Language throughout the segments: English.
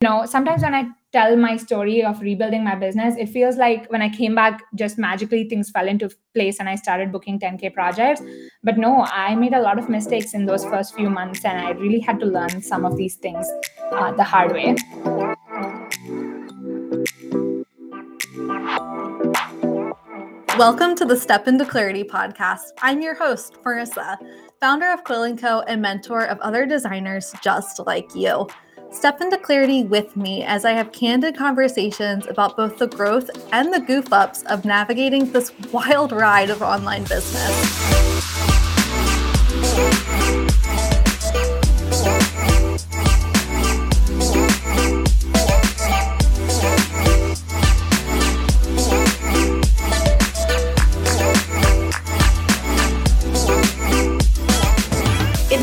you know, sometimes when I tell my story of rebuilding my business, it feels like when I came back, just magically things fell into place and I started booking 10K projects. But no, I made a lot of mistakes in those first few months and I really had to learn some of these things uh, the hard way. Welcome to the Step into Clarity podcast. I'm your host, Marissa, founder of Quill & Co. and mentor of other designers just like you. Step into clarity with me as I have candid conversations about both the growth and the goof ups of navigating this wild ride of online business.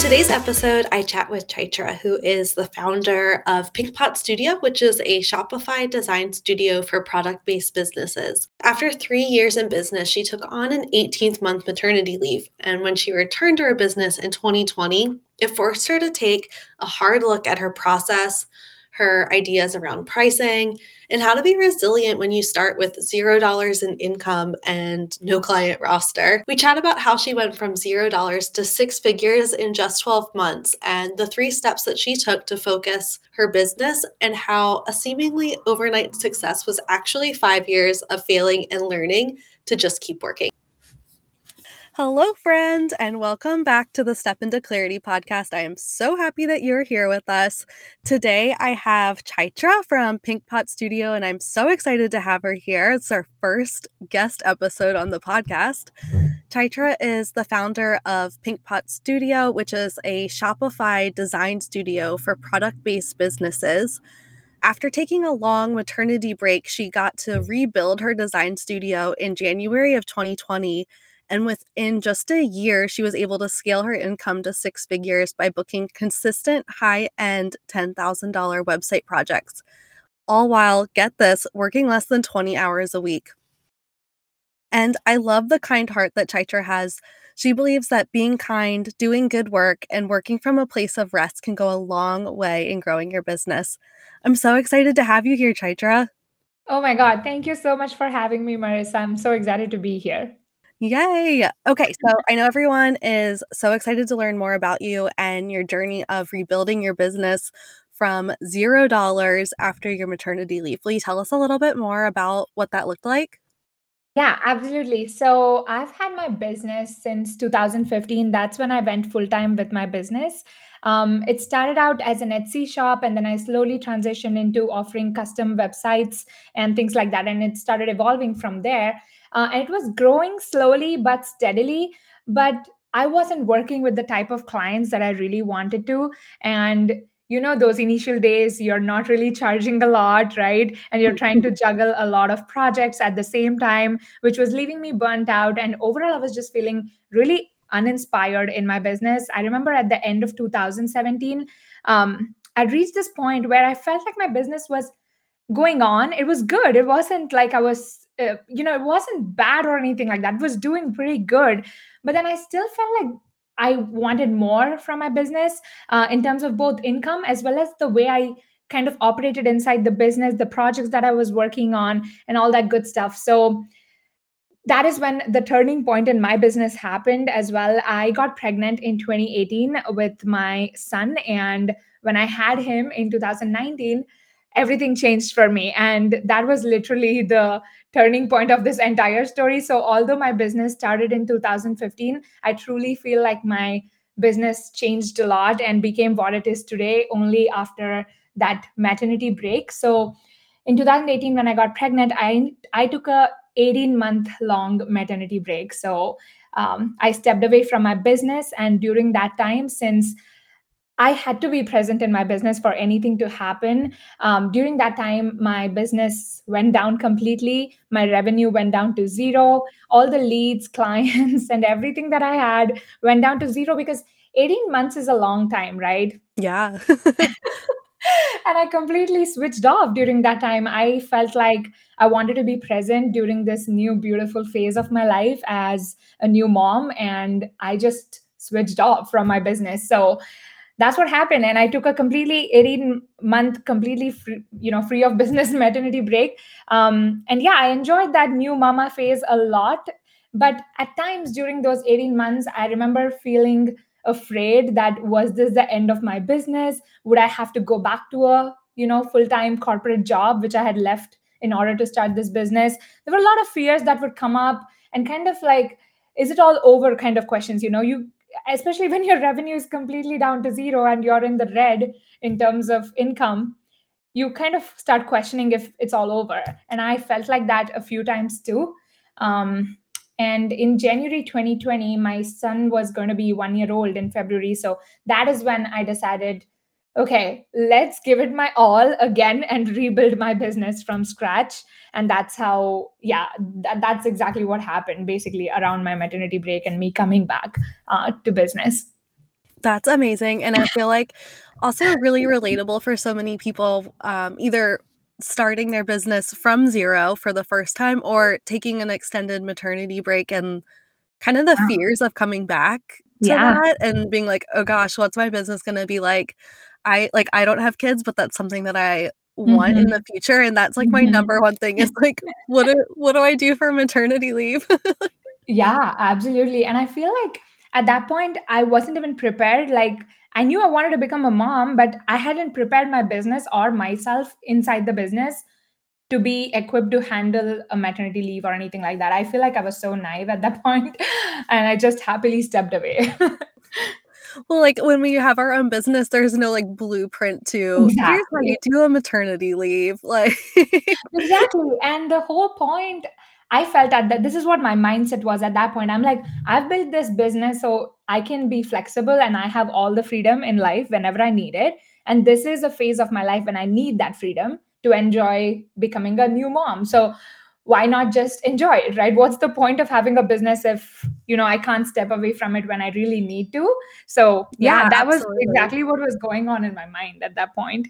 Today's episode, I chat with Chaitra, who is the founder of Pinkpot Studio, which is a Shopify design studio for product based businesses. After three years in business, she took on an 18th month maternity leave. And when she returned to her business in 2020, it forced her to take a hard look at her process, her ideas around pricing, and how to be resilient when you start with zero dollars in income and no client roster. We chat about how she went from zero dollars to six figures in just 12 months and the three steps that she took to focus her business and how a seemingly overnight success was actually five years of failing and learning to just keep working. Hello, friend, and welcome back to the Step into Clarity podcast. I am so happy that you're here with us. Today, I have Chaitra from Pinkpot Studio, and I'm so excited to have her here. It's our first guest episode on the podcast. Chaitra is the founder of Pinkpot Studio, which is a Shopify design studio for product based businesses. After taking a long maternity break, she got to rebuild her design studio in January of 2020 and within just a year, she was able to scale her income to six figures by booking consistent high end $10,000 website projects, all while, get this, working less than 20 hours a week. And I love the kind heart that Chaitra has. She believes that being kind, doing good work, and working from a place of rest can go a long way in growing your business. I'm so excited to have you here, Chaitra. Oh my God. Thank you so much for having me, Marissa. I'm so excited to be here. Yay. Okay. So I know everyone is so excited to learn more about you and your journey of rebuilding your business from zero dollars after your maternity leave. Will you tell us a little bit more about what that looked like? Yeah, absolutely. So I've had my business since 2015. That's when I went full time with my business. Um, it started out as an Etsy shop, and then I slowly transitioned into offering custom websites and things like that. And it started evolving from there. Uh, and it was growing slowly but steadily. But I wasn't working with the type of clients that I really wanted to. And you know those initial days you're not really charging a lot right and you're trying to juggle a lot of projects at the same time which was leaving me burnt out and overall i was just feeling really uninspired in my business i remember at the end of 2017 um, i reached this point where i felt like my business was going on it was good it wasn't like i was uh, you know, it wasn't bad or anything like that. It was doing pretty good. But then I still felt like I wanted more from my business uh, in terms of both income as well as the way I kind of operated inside the business, the projects that I was working on, and all that good stuff. So that is when the turning point in my business happened as well. I got pregnant in 2018 with my son. And when I had him in 2019, everything changed for me. And that was literally the turning point of this entire story. So, although my business started in 2015, I truly feel like my business changed a lot and became what it is today only after that maternity break. So, in 2018, when I got pregnant, I I took a 18 month long maternity break. So um, I stepped away from my business, and during that time, since I had to be present in my business for anything to happen. Um, during that time, my business went down completely. My revenue went down to zero. All the leads, clients, and everything that I had went down to zero because 18 months is a long time, right? Yeah. and I completely switched off during that time. I felt like I wanted to be present during this new, beautiful phase of my life as a new mom. And I just switched off from my business. So, that's what happened. And i took a completely 18 month completely free, you know free of business maternity break. Um, and yeah i enjoyed that new mama phase a lot. But at times during those 18 months i remember feeling afraid that was this the end of my business? Would i have to go back to a you know full-time corporate job which i had left in order to start this business? There were a lot of fears that would come up and kind of like is it all over kind of questions you know? You especially when your revenue is completely down to zero and you're in the red in terms of income you kind of start questioning if it's all over. And i felt like that a few times too. Um, and in january 2020 my son was going to be one year old in february. So that is when i decided okay, let's give it my all again and rebuild my business from scratch. And that's how, yeah, th- that's exactly what happened basically around my maternity break and me coming back uh, to business. That's amazing. And I feel like also really relatable for so many people, um, either starting their business from zero for the first time or taking an extended maternity break and kind of the fears of coming back to yeah. that and being like, oh gosh, what's my business going to be like? I like I don't have kids, but that's something that I want mm-hmm. in the future and that's like my mm-hmm. number one thing is like what do, what do I do for maternity leave? yeah, absolutely. And I feel like at that point I wasn't even prepared like I knew I wanted to become a mom, but I hadn't prepared my business or myself inside the business to be equipped to handle a maternity leave or anything like that. I feel like I was so naive at that point and I just happily stepped away. Well, like when we have our own business, there's no like blueprint to exactly. here's how you do a maternity leave. Like exactly. And the whole point I felt at that this is what my mindset was at that point. I'm like, I've built this business so I can be flexible and I have all the freedom in life whenever I need it. And this is a phase of my life when I need that freedom to enjoy becoming a new mom. So why not just enjoy it right what's the point of having a business if you know i can't step away from it when i really need to so yeah, yeah that absolutely. was exactly what was going on in my mind at that point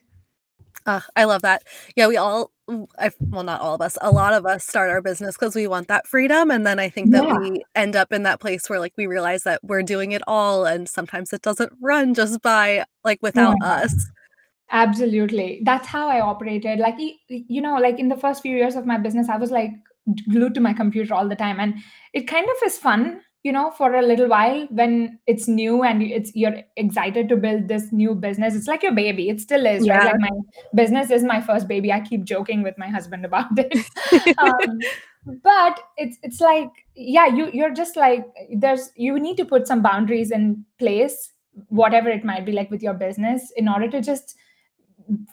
uh, I love that. Yeah, we all, I, well, not all of us, a lot of us start our business because we want that freedom. And then I think that yeah. we end up in that place where like we realize that we're doing it all. And sometimes it doesn't run just by like without yeah. us. Absolutely. That's how I operated. Like, you know, like in the first few years of my business, I was like glued to my computer all the time. And it kind of is fun, you know, for a little while when it's new and it's you're excited to build this new business. It's like your baby. It still is, yeah. right? Like my business is my first baby. I keep joking with my husband about it. um, but it's it's like, yeah, you you're just like there's you need to put some boundaries in place, whatever it might be like with your business, in order to just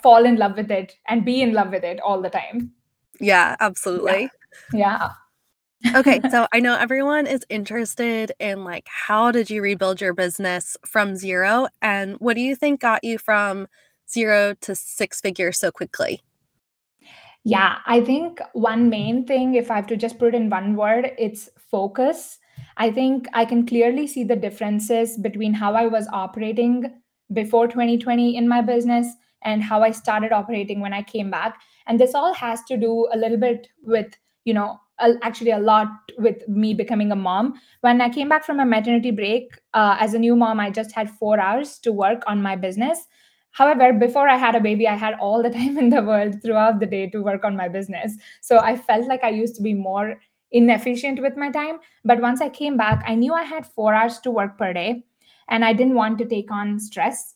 fall in love with it and be in love with it all the time. Yeah, absolutely. Yeah. yeah. okay, so I know everyone is interested in like how did you rebuild your business from zero and what do you think got you from zero to six figures so quickly? Yeah, I think one main thing, if I have to just put it in one word, it's focus. I think I can clearly see the differences between how I was operating before 2020 in my business and how I started operating when I came back. And this all has to do a little bit with, you know, actually a lot with me becoming a mom. When I came back from a maternity break uh, as a new mom, I just had four hours to work on my business. However, before I had a baby, I had all the time in the world throughout the day to work on my business. So I felt like I used to be more inefficient with my time. But once I came back, I knew I had four hours to work per day and I didn't want to take on stress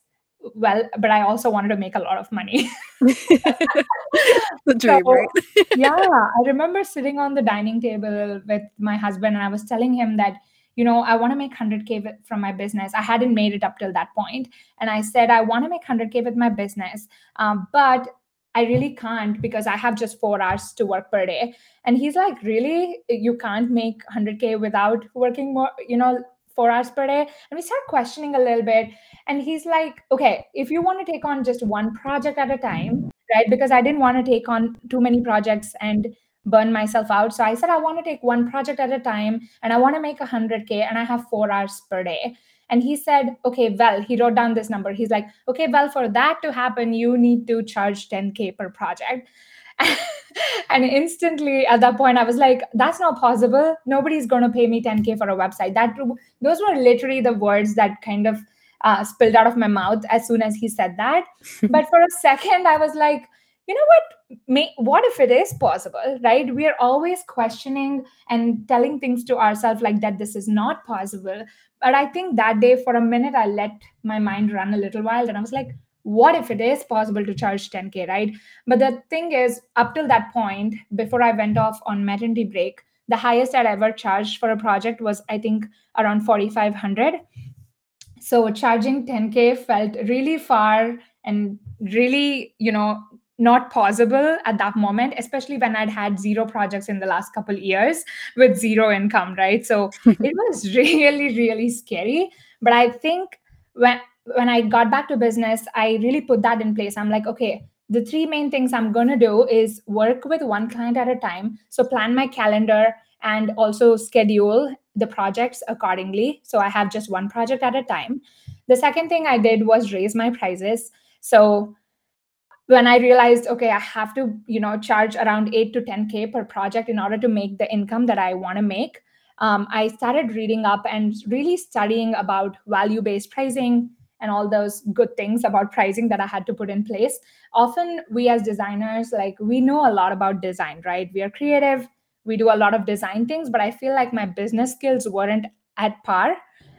well but i also wanted to make a lot of money the dream so, right yeah i remember sitting on the dining table with my husband and i was telling him that you know i want to make 100k from my business i hadn't made it up till that point and i said i want to make 100k with my business um, but I really can't because I have just four hours to work per day. And he's like, Really? You can't make 100K without working more, you know, four hours per day and we start questioning a little bit. And he's like okay if you want to take on just one project at a time right? Because i didn't want to take on too many projects and burn myself out. So i said i want to take one project at a time and i want to make 100k and i have four hours per day. And he said okay well he wrote down this number. He's like okay well for that to happen you need to charge 10k per project and instantly at that point i was like that's not possible. Nobody's going to pay me 10k for a website. That those were literally the words that kind of uh, spilled out of my mouth as soon as he said that. but for a second, I was like, you know what? May, what if it is possible right? We are always questioning and telling things to ourselves like that this is not possible. But i think that day for a minute i let my mind run a little wild and i was like what if it is possible to charge 10k right? But the thing is up till that point before i went off on maternity break the highest i'd ever charged for a project was i think around 4500 so charging 10k felt really far and really you know not possible at that moment especially when i'd had zero projects in the last couple years with zero income right? So it was really really scary. But i think when when i got back to business i really put that in place. I'm like okay the three main things i'm going to do is work with one client at a time. So plan my calendar and also schedule the projects accordingly. So i have just one project at a time. The second thing i did was raise my prices. So when i realized okay i have to you know charge around 8 to 10k per project in order to make the income that i want to make um, i started reading up and really studying about value based pricing and all those good things about pricing that i had to put in place. Often we as designers like we know a lot about design right? We are creative. We do a lot of design things but i feel like my business skills weren't at par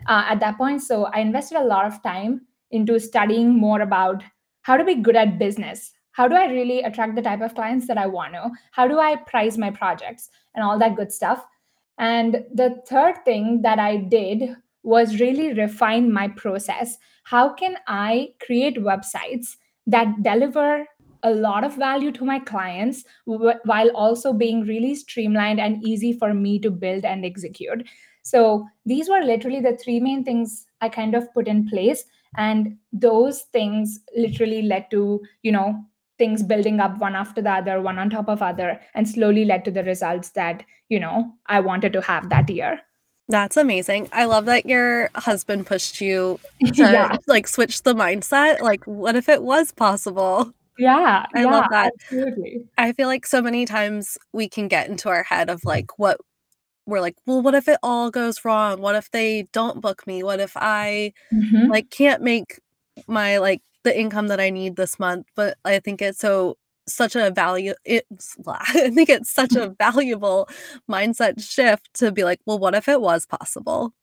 uh, at that point. So i invested a lot of time into studying more about how to be good at business. How do i really attract the type of clients that i want to? How do i price my projects and all that good stuff? And the third thing that i did was really refine my process. How can i create websites that deliver a lot of value to my clients while also being really streamlined and easy for me to build and execute? So these were literally the three main things i kind of put in place and those things literally led to you know things building up one after the other one on top of other and slowly led to the results that you know i wanted to have that year that's amazing. I love that your husband pushed you to yeah. like switch the mindset. Like, what if it was possible? Yeah, I yeah, love that. Absolutely. I feel like so many times we can get into our head of like what we're like, well, what if it all goes wrong? What if they don't book me? What if I Mhm. like can't make my like the income that I need this month? But I think it's so such a value it's I think it's such a valuable mindset shift to be like, well, what if it was possible?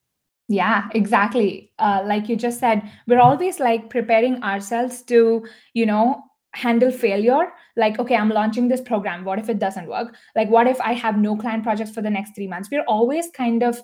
Yeah, exactly. Uh, like you just said, we're always like preparing ourselves to, you know, handle failure. Like, okay, I'm launching this program. What if it doesn't work? Like, what if I have no client projects for the next three months? We're always kind of,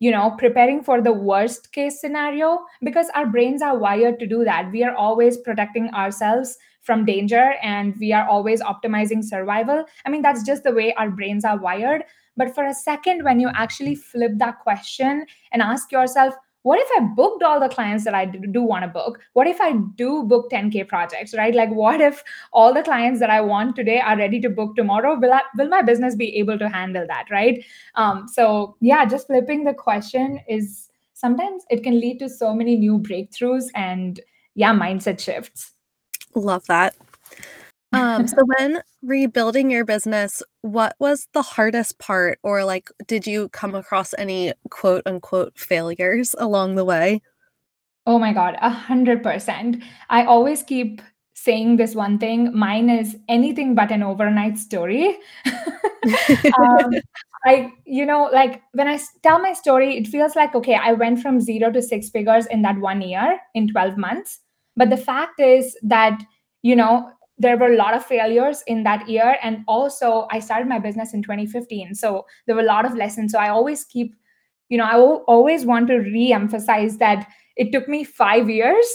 you know, preparing for the worst case scenario because our brains are wired to do that. We are always protecting ourselves from danger and we are always optimizing survival. I mean, that's just the way our brains are wired. But for a second, when you actually flip that question and ask yourself, what if I booked all the clients that I do want to book? What if I do book 10K projects, right? Like, what if all the clients that I want today are ready to book tomorrow? Will, I, will my business be able to handle that, right? Um, so, yeah, just flipping the question is sometimes it can lead to so many new breakthroughs and, yeah, mindset shifts. Love that. Um, so when rebuilding your business, what was the hardest part or like did you come across any quote unquote failures along the way? Oh my God, a hundred percent. I always keep saying this one thing. Mine is anything but an overnight story. um, I, you know, like when I tell my story, it feels like, okay, I went from zero to six figures in that one year in 12 months. But the fact is that, you know, there were a lot of failures in that year. And also i started my business in 2015 so there were a lot of lessons. So i always keep you know I always want to re-emphasize that it took me five years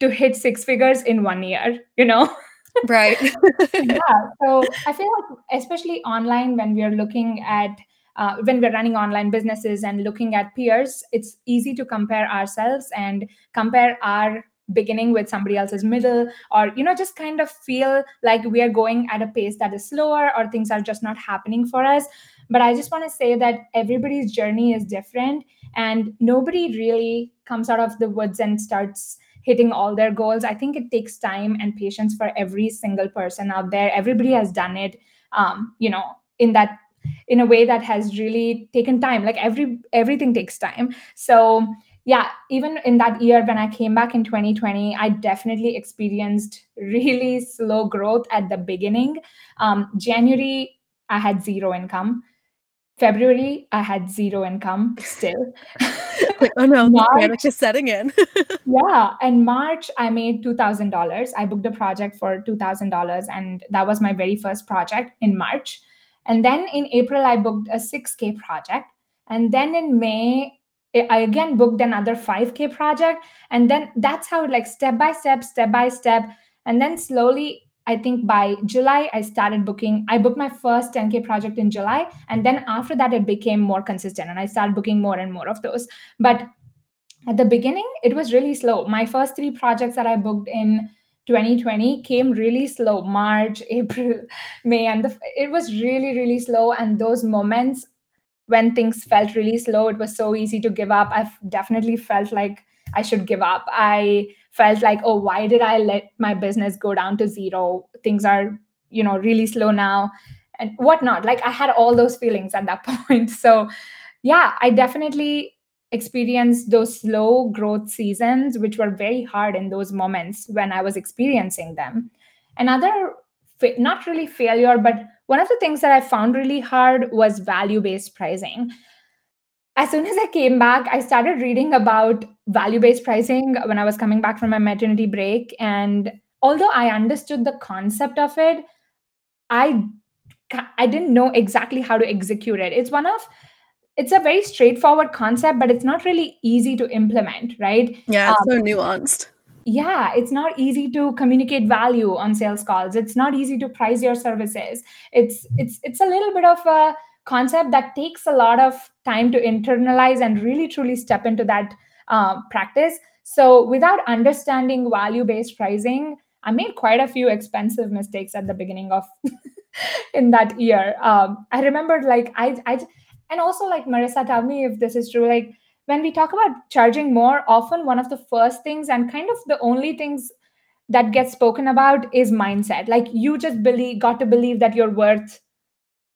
to hit six figures in one year you know? Right. Yeah. So i feel like especially online when we are looking at uh, when we're running online businesses and looking at peers it's easy to compare ourselves and compare our beginning with somebody else's middle or you know just kind of feel like we are going at a pace that is slower or things are just not happening for us. But i just want to say that everybody's journey is different and nobody really comes out of the woods and starts hitting all their goals. I think it takes time and patience for every single person out there. Everybody has done it um, you know in that in a way that has really taken time. Like every everything takes time. So yeah, even in that year when I came back in 2020, I definitely experienced really slow growth at the beginning. Um, January, I had zero income. February, I had zero income still. like, oh no, March, panic is setting in. yeah. And March, I made $2,000. I booked a project for $2,000. And that was my very first project in March. And then in April, I booked a 6K project. And then in May, I again booked another 5K project. And then that's how, like, step by step, step by step. And then slowly, I think by July, I started booking. I booked my first 10K project in July. And then after that, it became more consistent and I started booking more and more of those. But at the beginning, it was really slow. My first three projects that I booked in 2020 came really slow March, April, May, and the, it was really, really slow. And those moments when things felt really slow, it was so easy to give up. I've definitely felt like I should give up. I felt like, oh, why did I let my business go down to zero? Things are, you know, really slow now and whatnot. Like I had all those feelings at that point. So, yeah, I definitely experienced those slow growth seasons, which were very hard in those moments when I was experiencing them. Another, not really failure, but one of the things that I found really hard was value based pricing. As soon as I came back, I started reading about value based pricing when I was coming back from my maternity break. And although I understood the concept of it, I I didn't know exactly how to execute it. It's one of it's a very straightforward concept, but it's not really easy to implement, right? Yeah, it's um, so nuanced yeah it's not easy to communicate value on sales calls. It's not easy to price your services. It's it's it's a little bit of a concept that takes a lot of time to internalize and really truly step into that uh, practice. So without understanding value based pricing i made quite a few expensive mistakes at the beginning of in that year. Um, i remember like i i and also like marissa tell me if this is true like when we talk about charging more, often one of the first things and kind of the only things that gets spoken about is mindset. Like you just believe, got to believe that you're worth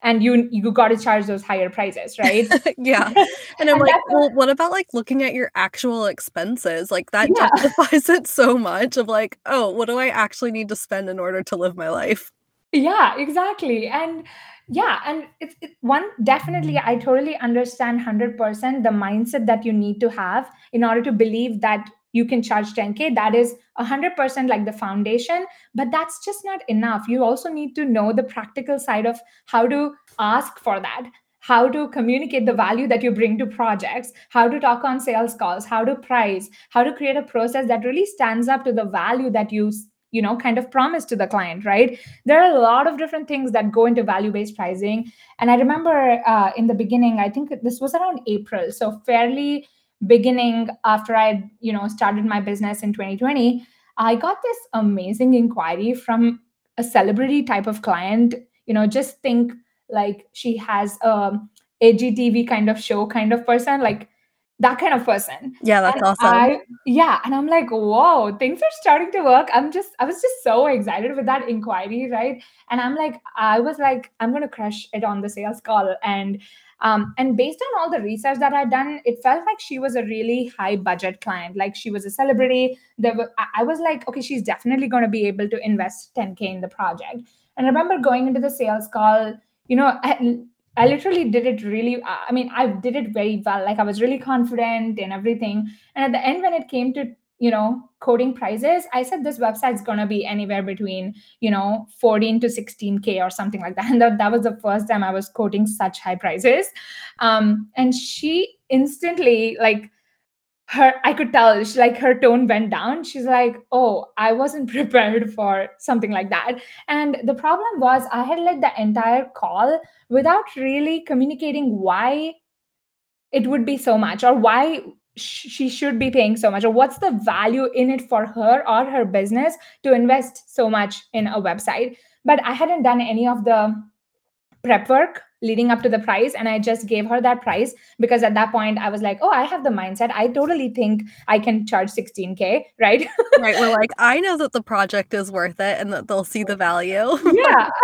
and you you got to charge those higher prices right? Yeah. And i'm and like well what about like looking at your actual expenses? Like that yeah. justifies it so much of like oh what do i actually need to spend in order to live my life? Yeah exactly. And yeah and it's it, one definitely i totally understand 100% the mindset that you need to have in order to believe that you can charge 10k that is 100% like the foundation but that's just not enough. You also need to know the practical side of how to ask for that how to communicate the value that you bring to projects how to talk on sales calls how to price how to create a process that really stands up to the value that you you know kind of promise to the client right? There are a lot of different things that go into value based pricing. And i remember uh, in the beginning i think this was around april so fairly beginning after i you know started my business in 2020 i got this amazing inquiry from a celebrity type of client. You know just think like she has a HGTV kind of show kind of person like that kind of person. Yeah, that's and awesome. I, yeah, and I'm like, whoa, things are starting to work. I'm just, I was just so excited with that inquiry, right? And I'm like, I was like, I'm gonna crush it on the sales call, and um, and based on all the research that I'd done, it felt like she was a really high budget client. Like she was a celebrity. There were, I was like, okay, she's definitely going to be able to invest 10k in the project. And I remember going into the sales call. You know, I literally did it really, I mean, I did it very well. Like I was really confident and everything. And at the end, when it came to, you know, coding prices, I said this website's to be anywhere between, you know, 14 to 16K or something like that. And that, that was the first time I was quoting such high prices. Um, and she instantly, like, her i could tell she, like her tone went down. She's like oh i wasn't prepared for something like that. And the problem was i had led the entire call without really communicating why it would be so much or why sh- she should be paying so much or what's the value in it for her or her business to invest so much in a website. But i hadn't done any of the prep work leading up to the price and i just gave her that price because at that point i was like oh i have the mindset. I totally think i can charge 16k right? Right we're like i know that the project is worth it and that they'll see the value. Yeah.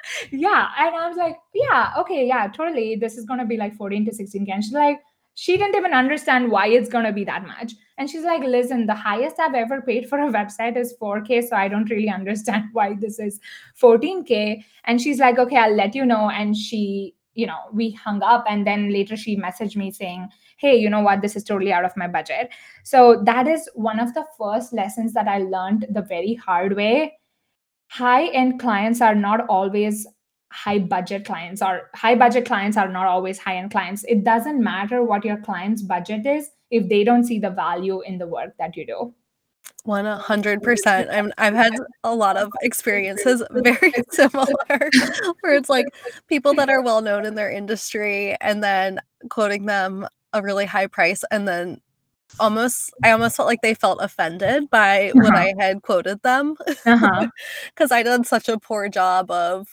Yeah and i was like yeah okay yeah totally this is going to be like 14 to 16k and she's like she didn't even understand why it's going to be that much and she's like listen the highest i've ever paid for a website is 4k so i don't really understand why this is 14k and she's like okay i'll let you know. And she you know we hung up and then later she messaged me saying hey you know what? This is totally out of my budget. So that is one of the first lessons that i learned the very hard way. High end clients are not always high budget clients or high budget clients are not always high end clients it doesn't matter what your client's budget is if they don't see the value in the work that you do 100% I'm, i've had a lot of experiences very similar where it's like people that are well known in their industry and then quoting them a really high price and then almost I almost felt like they felt offended by uh-huh. what I had quoted them because uh-huh. I did such a poor job of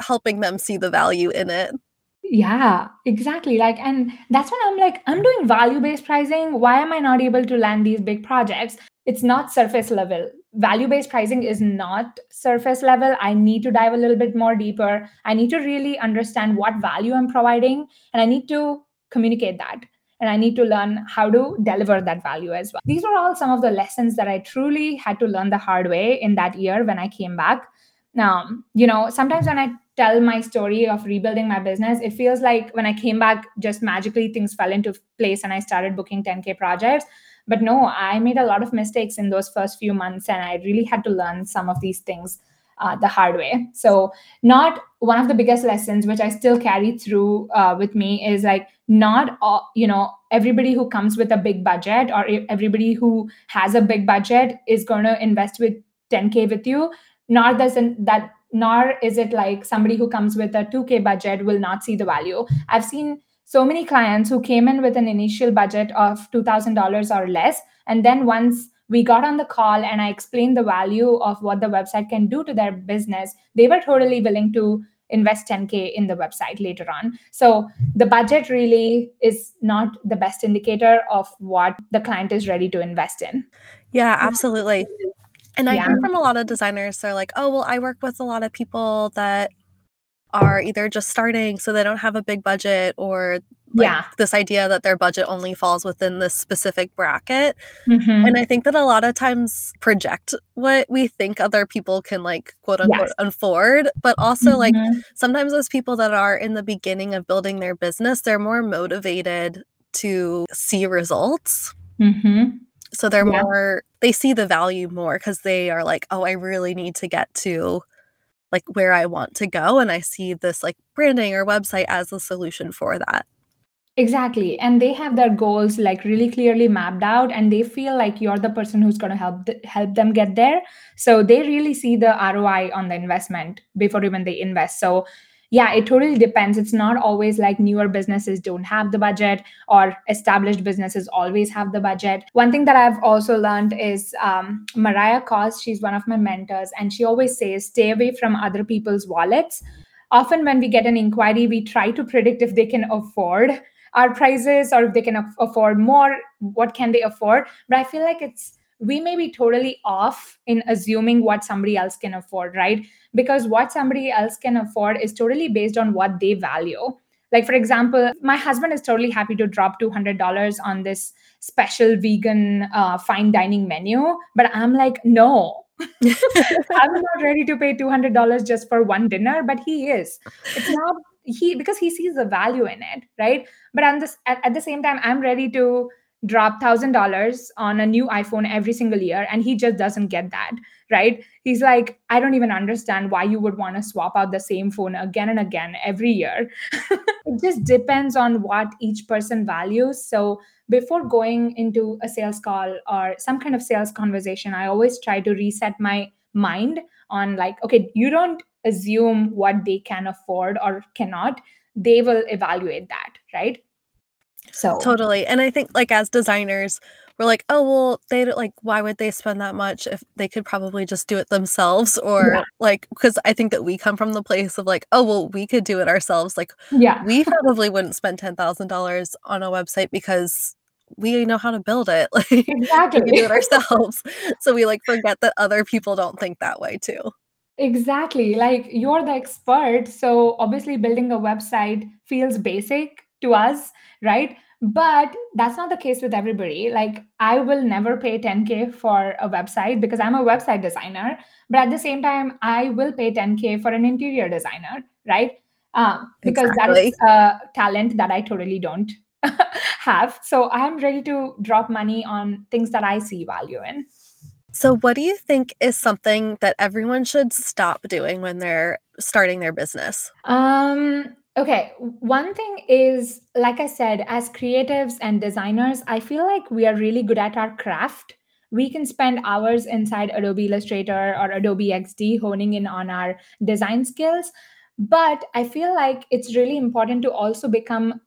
helping them see the value in it. Yeah, exactly. Like, and that's when I'm like, I'm doing value based pricing. Why am I not able to land these big projects? It's not surface level. Value based pricing is not surface level. I need to dive a little bit more deeper. I need to really understand what value I'm providing, and I need to communicate that and I need to learn how to deliver that value as well. These were all some of the lessons that I truly had to learn the hard way in that year when I came back. Now, you know, sometimes when I tell my story of rebuilding my business, it feels like when I came back, just magically things fell into place and I started booking 10K projects. But no, I made a lot of mistakes in those first few months and I really had to learn some of these things uh, the hard way. So, not one of the biggest lessons, which I still carry through uh, with me, is like not all, you know, everybody who comes with a big budget or everybody who has a big budget is going to invest with 10K with you. Nor doesn't that, nor is it like somebody who comes with a 2K budget will not see the value. I've seen so many clients who came in with an initial budget of $2,000 or less. And then once we got on the call and I explained the value of what the website can do to their business, they were totally willing to invest 10K in the website later on. So the budget really is not the best indicator of what the client is ready to invest in. Yeah, absolutely. And I yeah. hear from a lot of designers, they're like, oh, well, I work with a lot of people that are either just starting so they don't have a big budget or like yeah this idea that their budget only falls within this specific bracket mm-hmm. and i think that a lot of times project what we think other people can like quote unquote yes. afford but also mm-hmm. like sometimes those people that are in the beginning of building their business they're more motivated to see results mm-hmm. so they're yeah. more they see the value more because they are like oh i really need to get to like where i want to go and i see this like branding or website as the solution for that Exactly. And they have their goals like really clearly mapped out and they feel like you're the person who's going to help th- help them get there. So they really see the ROI on the investment before even they invest. So yeah, it totally depends. It's not always like newer businesses don't have the budget or established businesses always have the budget. One thing that I've also learned is um, Mariah Coz, she's one of my mentors, and she always says, stay away from other people's wallets. Often, when we get an inquiry, we try to predict if they can afford our prices or if they can af- afford more what can they afford but i feel like it's we may be totally off in assuming what somebody else can afford right? Because what somebody else can afford is totally based on what they value. Like for example my husband is totally happy to drop $200 on this special vegan uh, fine dining menu but i'm like no. I'm not ready to pay $200 just for one dinner but he is. It's not he because he sees the value in it right? But at this at, at the same time i'm ready to drop thousand dollars on a new iphone every single year and he just doesn't get that right? He's like i don't even understand why you would want to swap out the same phone again and again every year. It just depends on what each person values. So before going into a sales call or some kind of sales conversation i always try to reset my mind on like okay you don't assume what they can afford or cannot. They will evaluate that right so totally and i think like as designers we're like oh well they like why would they spend that much if they could probably just do it themselves or yeah. like because i think that we come from the place of like oh well we could do it ourselves like yeah we probably wouldn't spend $10000 on a website because we know how to build it like exactly. we do it ourselves so we like forget that other people don't think that way too Exactly. Like you're the expert. So obviously, building a website feels basic to us, right? but that's not the case with everybody like i will never pay 10k for a website because i'm a website designer but at the same time i will pay 10k for an interior designer right um, because Exactly. that is a talent that i totally don't have so i'm ready to drop money on things that i see value in So, what do you think is something that everyone should stop doing when they're starting their business? Um, okay, one thing is, like I said, as creatives and designers, I feel like we are really good at our craft. We can spend hours inside Adobe Illustrator or Adobe XD honing in on our design skills. But I feel like it's really important to also become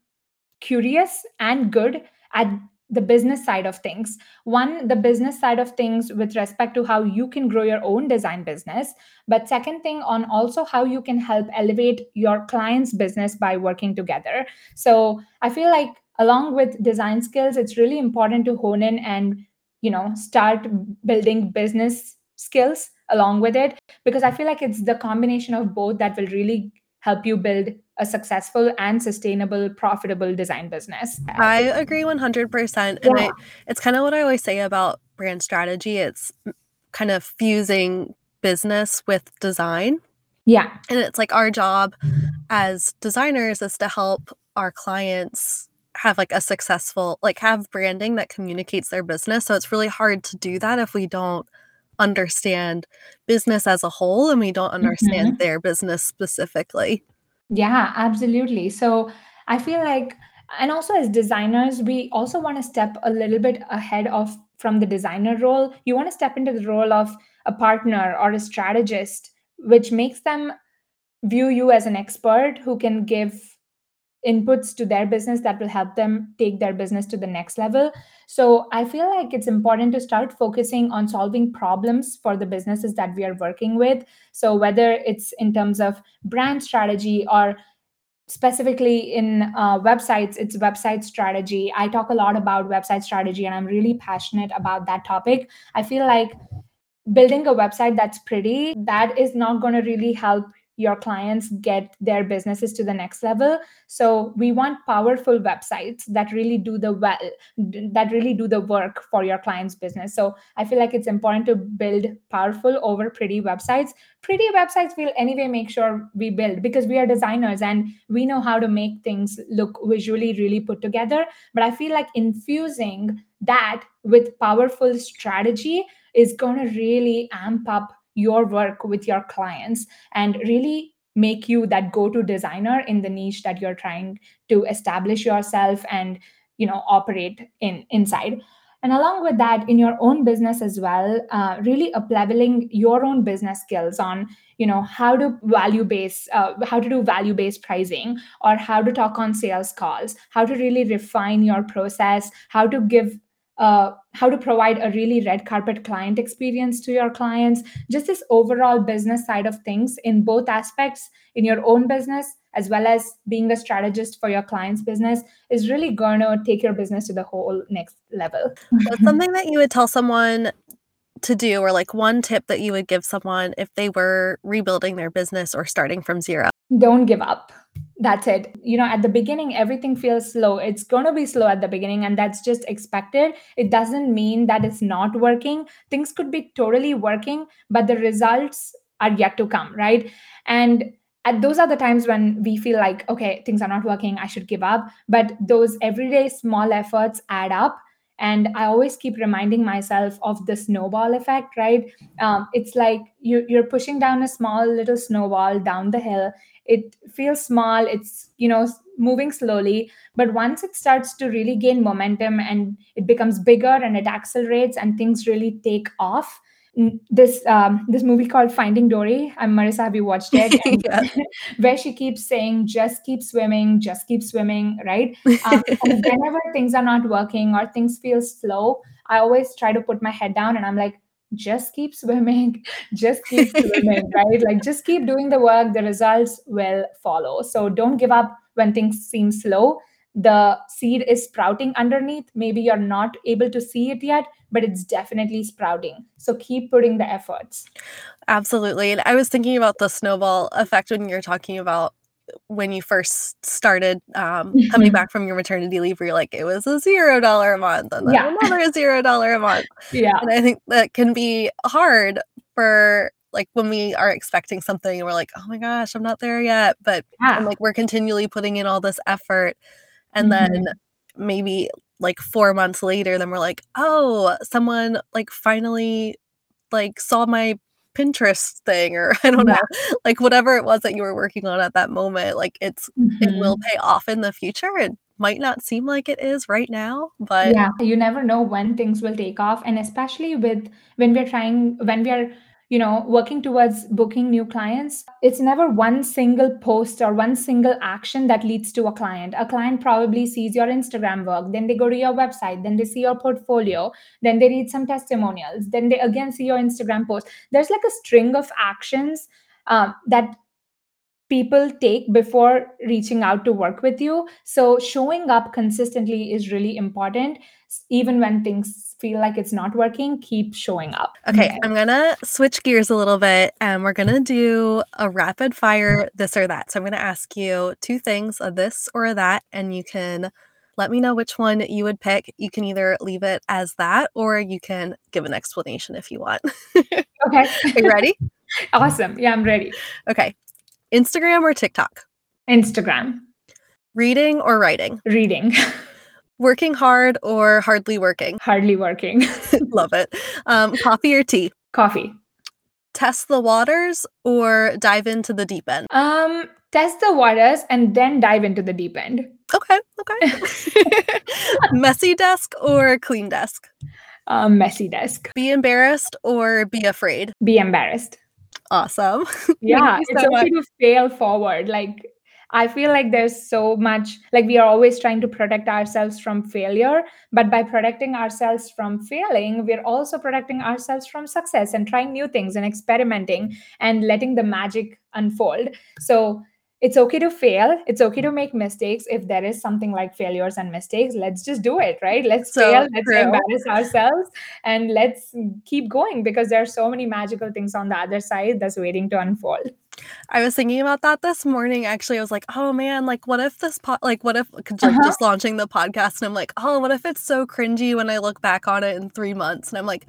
curious and good at the business side of things. One, the business side of things with respect to how you can grow your own design business. But second thing, on also how you can help elevate your client's business by working together. So I feel like along with design skills, it's really important to hone in and you know start building business skills along with it because I feel like it's the combination of both that will really help you build a successful and sustainable profitable design business I agree 100%. And yeah I, it's kind of what I always say about brand strategy it's kind of fusing business with design. yeah And it's like our job as designers is to help our clients have like a successful, like have branding that communicates their business. So it's really hard to do that if we don't understand business as a whole and we don't understand Mhm. their business specifically. Yeah, absolutely. So I feel like, and also as designers, we also want to step a little bit ahead of from the designer role. You want to step into the role of a partner or a strategist, which makes them view you as an expert who can give inputs to their business that will help them take their business to the next level. So I feel like it's important to start focusing on solving problems for the businesses that we are working with. So whether it's in terms of brand strategy or specifically in uh, websites it's website strategy i talk a lot about website strategy and i'm really passionate about that topic i feel like building a website that's pretty that is not going to really help your clients get their businesses to the next level. So we want powerful websites that really do the well that really do the work for your client's business. So i feel like it's important to build powerful over pretty websites. Pretty websites we'll anyway make sure we build because we are designers and we know how to make things look visually really put together. But i feel like infusing that with powerful strategy is going to really amp up your work with your clients and really make you that go-to designer in the niche that you're trying to establish yourself and you know operate in inside. And along with that in your own business as well uh, really up leveling your own business skills on you know how to value base uh, how to do value based pricing or how to talk on sales calls how to really refine your process how to give uh, how to provide a really red carpet client experience to your clients just this overall business side of things in both aspects in your own business as well as being a strategist for your client's business is really going to take your business to the whole next level. What's something that you would tell someone to do or like one tip that you would give someone if they were rebuilding their business or starting from zero? don't give up that's it. You know at the beginning everything feels slow. It's going to be slow at the beginning and that's just expected. It doesn't mean that it's not working. Things could be totally working but the results are yet to come right? And at those are the times when we feel like okay things are not working i should give up. But those everyday small efforts add up. And i always keep reminding myself of the snowball effect right? Um, it's like you, you're pushing down a small little snowball down the hill it feels small. It's you know moving slowly. But once it starts to really gain momentum and it becomes bigger and it accelerates and things really take off this um, this movie called finding dory i'm marissa have you watched it? Yeah. where she keeps saying just keep swimming just keep swimming right? Um, and whenever things are not working or things feel slow i always try to put my head down and i'm like just keep swimming just keep swimming right? Like just keep doing the work the results will follow. So don't give up when things seem slow. The seed is sprouting underneath. Maybe you're not able to see it yet but it's definitely sprouting. So keep putting the efforts. Absolutely. And I was thinking about the snowball effect when you're talking about when you first started um, coming Mhm. back from your maternity leave, where you're like, it was a zero dollar a month, and then Yeah. another zero dollar a month. Yeah. And I think that can be hard for like when we are expecting something and we're like, oh my gosh, I'm not there yet. But and Yeah. like we're continually putting in all this effort. And Mhm. then maybe like four months later, then we're like, oh, someone like finally like saw my Pinterest thing or I don't Yeah. know, like whatever it was that you were working on at that moment, like it's it will Mhm. pay off in the future. It might not seem like it is right now, but Yeah, you never know when things will take off, and especially with when we're trying when we are, you know, working towards booking new clients, it's never one single post or one single action that leads to a client. A client probably sees your Instagram work, then they go to your website, then they see your portfolio, then they read some testimonials, then they again see your Instagram post. There's like a string of actions um, that people take before reaching out to work with you. So showing up consistently is really important. Even when things feel like it's not working, keep showing up. Okay, I'm gonna switch gears a little bit and we're gonna do a rapid fire this or that. So I'm gonna ask you two things, a this or a that, and you can let me know which one you would pick. You can either leave it as that or you can give an explanation if you want. Okay. Are you ready? awesome. Yeah, I'm ready. Okay. Instagram or TikTok? Instagram, Reading or writing? reading, Working hard or hardly working? hardly working, Love it. Um, coffee or tea? coffee. Test the waters or dive into the deep end? Um, test the waters and then dive into the deep end. Okay, okay. Messy desk or clean desk? Um, messy desk. Be embarrassed or be afraid? Be embarrassed. Awesome. yeah you it's so okay to fail forward like i feel like there's so much like we are always trying to protect ourselves from failure but by protecting ourselves from failing we're also protecting ourselves from success and trying new things and experimenting and letting the magic unfold. So it's okay to fail. It's okay to make mistakes. If there is something like failures and mistakes let's just do it right? Let's So fail. Let's true. embarrass ourselves and let's keep going because there are so many magical things on the other side that's waiting to unfold I was thinking about that this morning. Actually, I was like, oh man, like what if this pod, like what if Uh-huh. just launching the podcast, and I'm like, oh, what if it's so cringy when I look back on it in three months, and I'm like,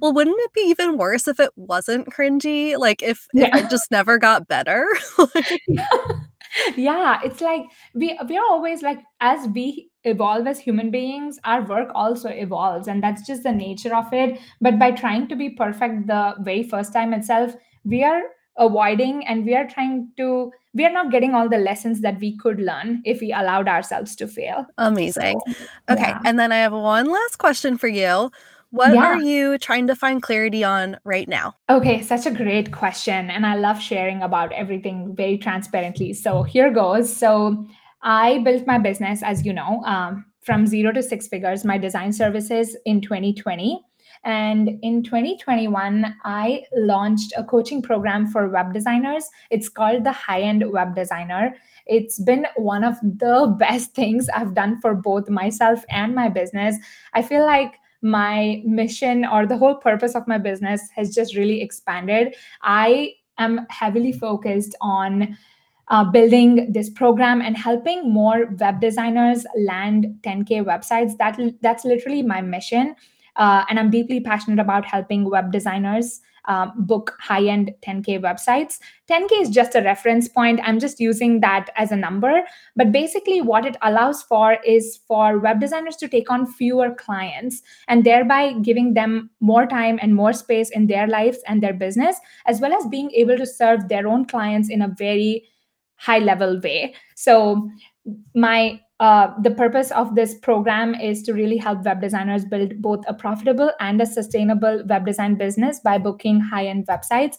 well, wouldn't it be even worse if it wasn't cringy? Like if, if it just never got better? yeah it's like we we are always like as we evolve as human beings our work also evolves and that's just the nature of it but by trying to be perfect the very first time itself we are avoiding and we are trying to we are not getting all the lessons that we could learn if we allowed ourselves to fail Amazing. So, Okay, yeah. and then I have one last question for you. What Yeah. are you trying to find clarity on right now? Okay, such a great question. And I love sharing about everything very transparently. So here goes. So I built my business, as you know, um, from zero to six figures, my design services in 2020. And in 2021, I launched a coaching program for web designers. It's called the High End Web Designer. It's been one of the best things I've done for both myself and my business. I feel like my mission or the whole purpose of my business has just really expanded. I am heavily focused on uh, building this program and helping more web designers land 10k websites. That that's literally my mission, uh, and I'm deeply passionate about helping web designers um, book high-end 10k websites. 10k is just a reference point. I'm just using that as a number. But basically what it allows for is for web designers to take on fewer clients and thereby giving them more time and more space in their lives and their business as well as being able to serve their own clients in a very high level way. So my uh, the purpose of this program is to really help web designers build both a profitable and a sustainable web design business by booking high-end websites.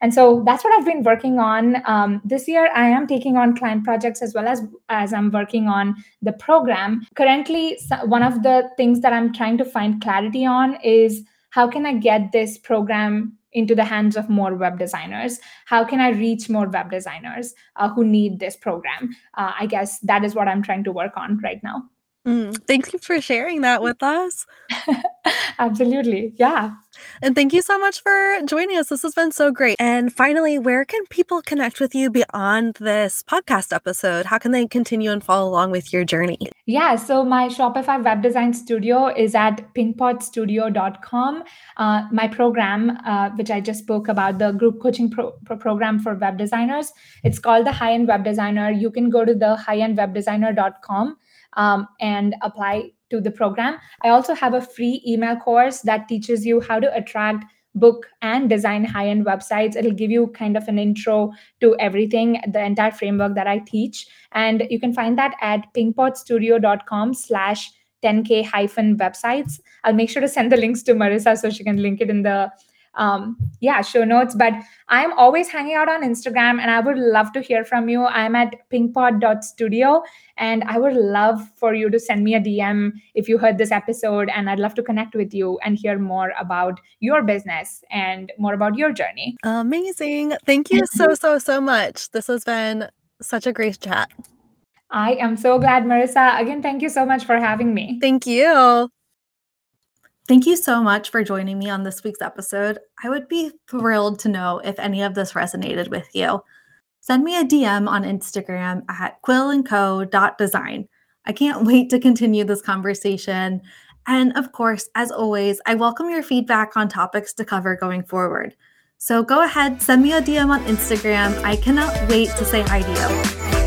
And so that's what i've been working on. Um, this year i am taking on client projects as well as as i'm working on the program. Currently one of the things that i'm trying to find clarity on is how can i get this program into the hands of more web designers. How can i reach more web designers uh, who need this program? Uh, i guess that is what i'm trying to work on right now. Mm, thank you for sharing that with us. absolutely. Yeah And thank you so much for joining us. This has been so great. And finally, where can people connect with you beyond this podcast episode? How can they continue and follow along with your journey? Yeah, so my Shopify web design studio is at pinkpotstudio.com. Uh, my program, uh, which I just spoke about, the group coaching pro- pro- program for web designers, it's called the High End Web Designer. You can go to the highendwebdesigner.com um, and apply to the program. I also have a free email course that teaches you how to attract book and design high end websites. It'll give you kind of an intro to everything, the entire framework that I teach. And you can find that at pinkpotstudio.com slash 10k hyphen websites. I'll make sure to send the links to Marissa so she can link it in the um, yeah, show notes. But I'm always hanging out on Instagram and I would love to hear from you. I'm at pinkpot.studio and I would love for you to send me a DM if you heard this episode. And I'd love to connect with you and hear more about your business and more about your journey. Amazing. Thank you so, so, so much. This has been such a great chat. I am so glad, Marissa. Again, thank you so much for having me. Thank you. Thank you so much for joining me on this week's episode. I would be thrilled to know if any of this resonated with you. Send me a DM on Instagram at quillandco.design. I can't wait to continue this conversation. And of course, as always, I welcome your feedback on topics to cover going forward. So go ahead, send me a DM on Instagram. I cannot wait to say hi to you.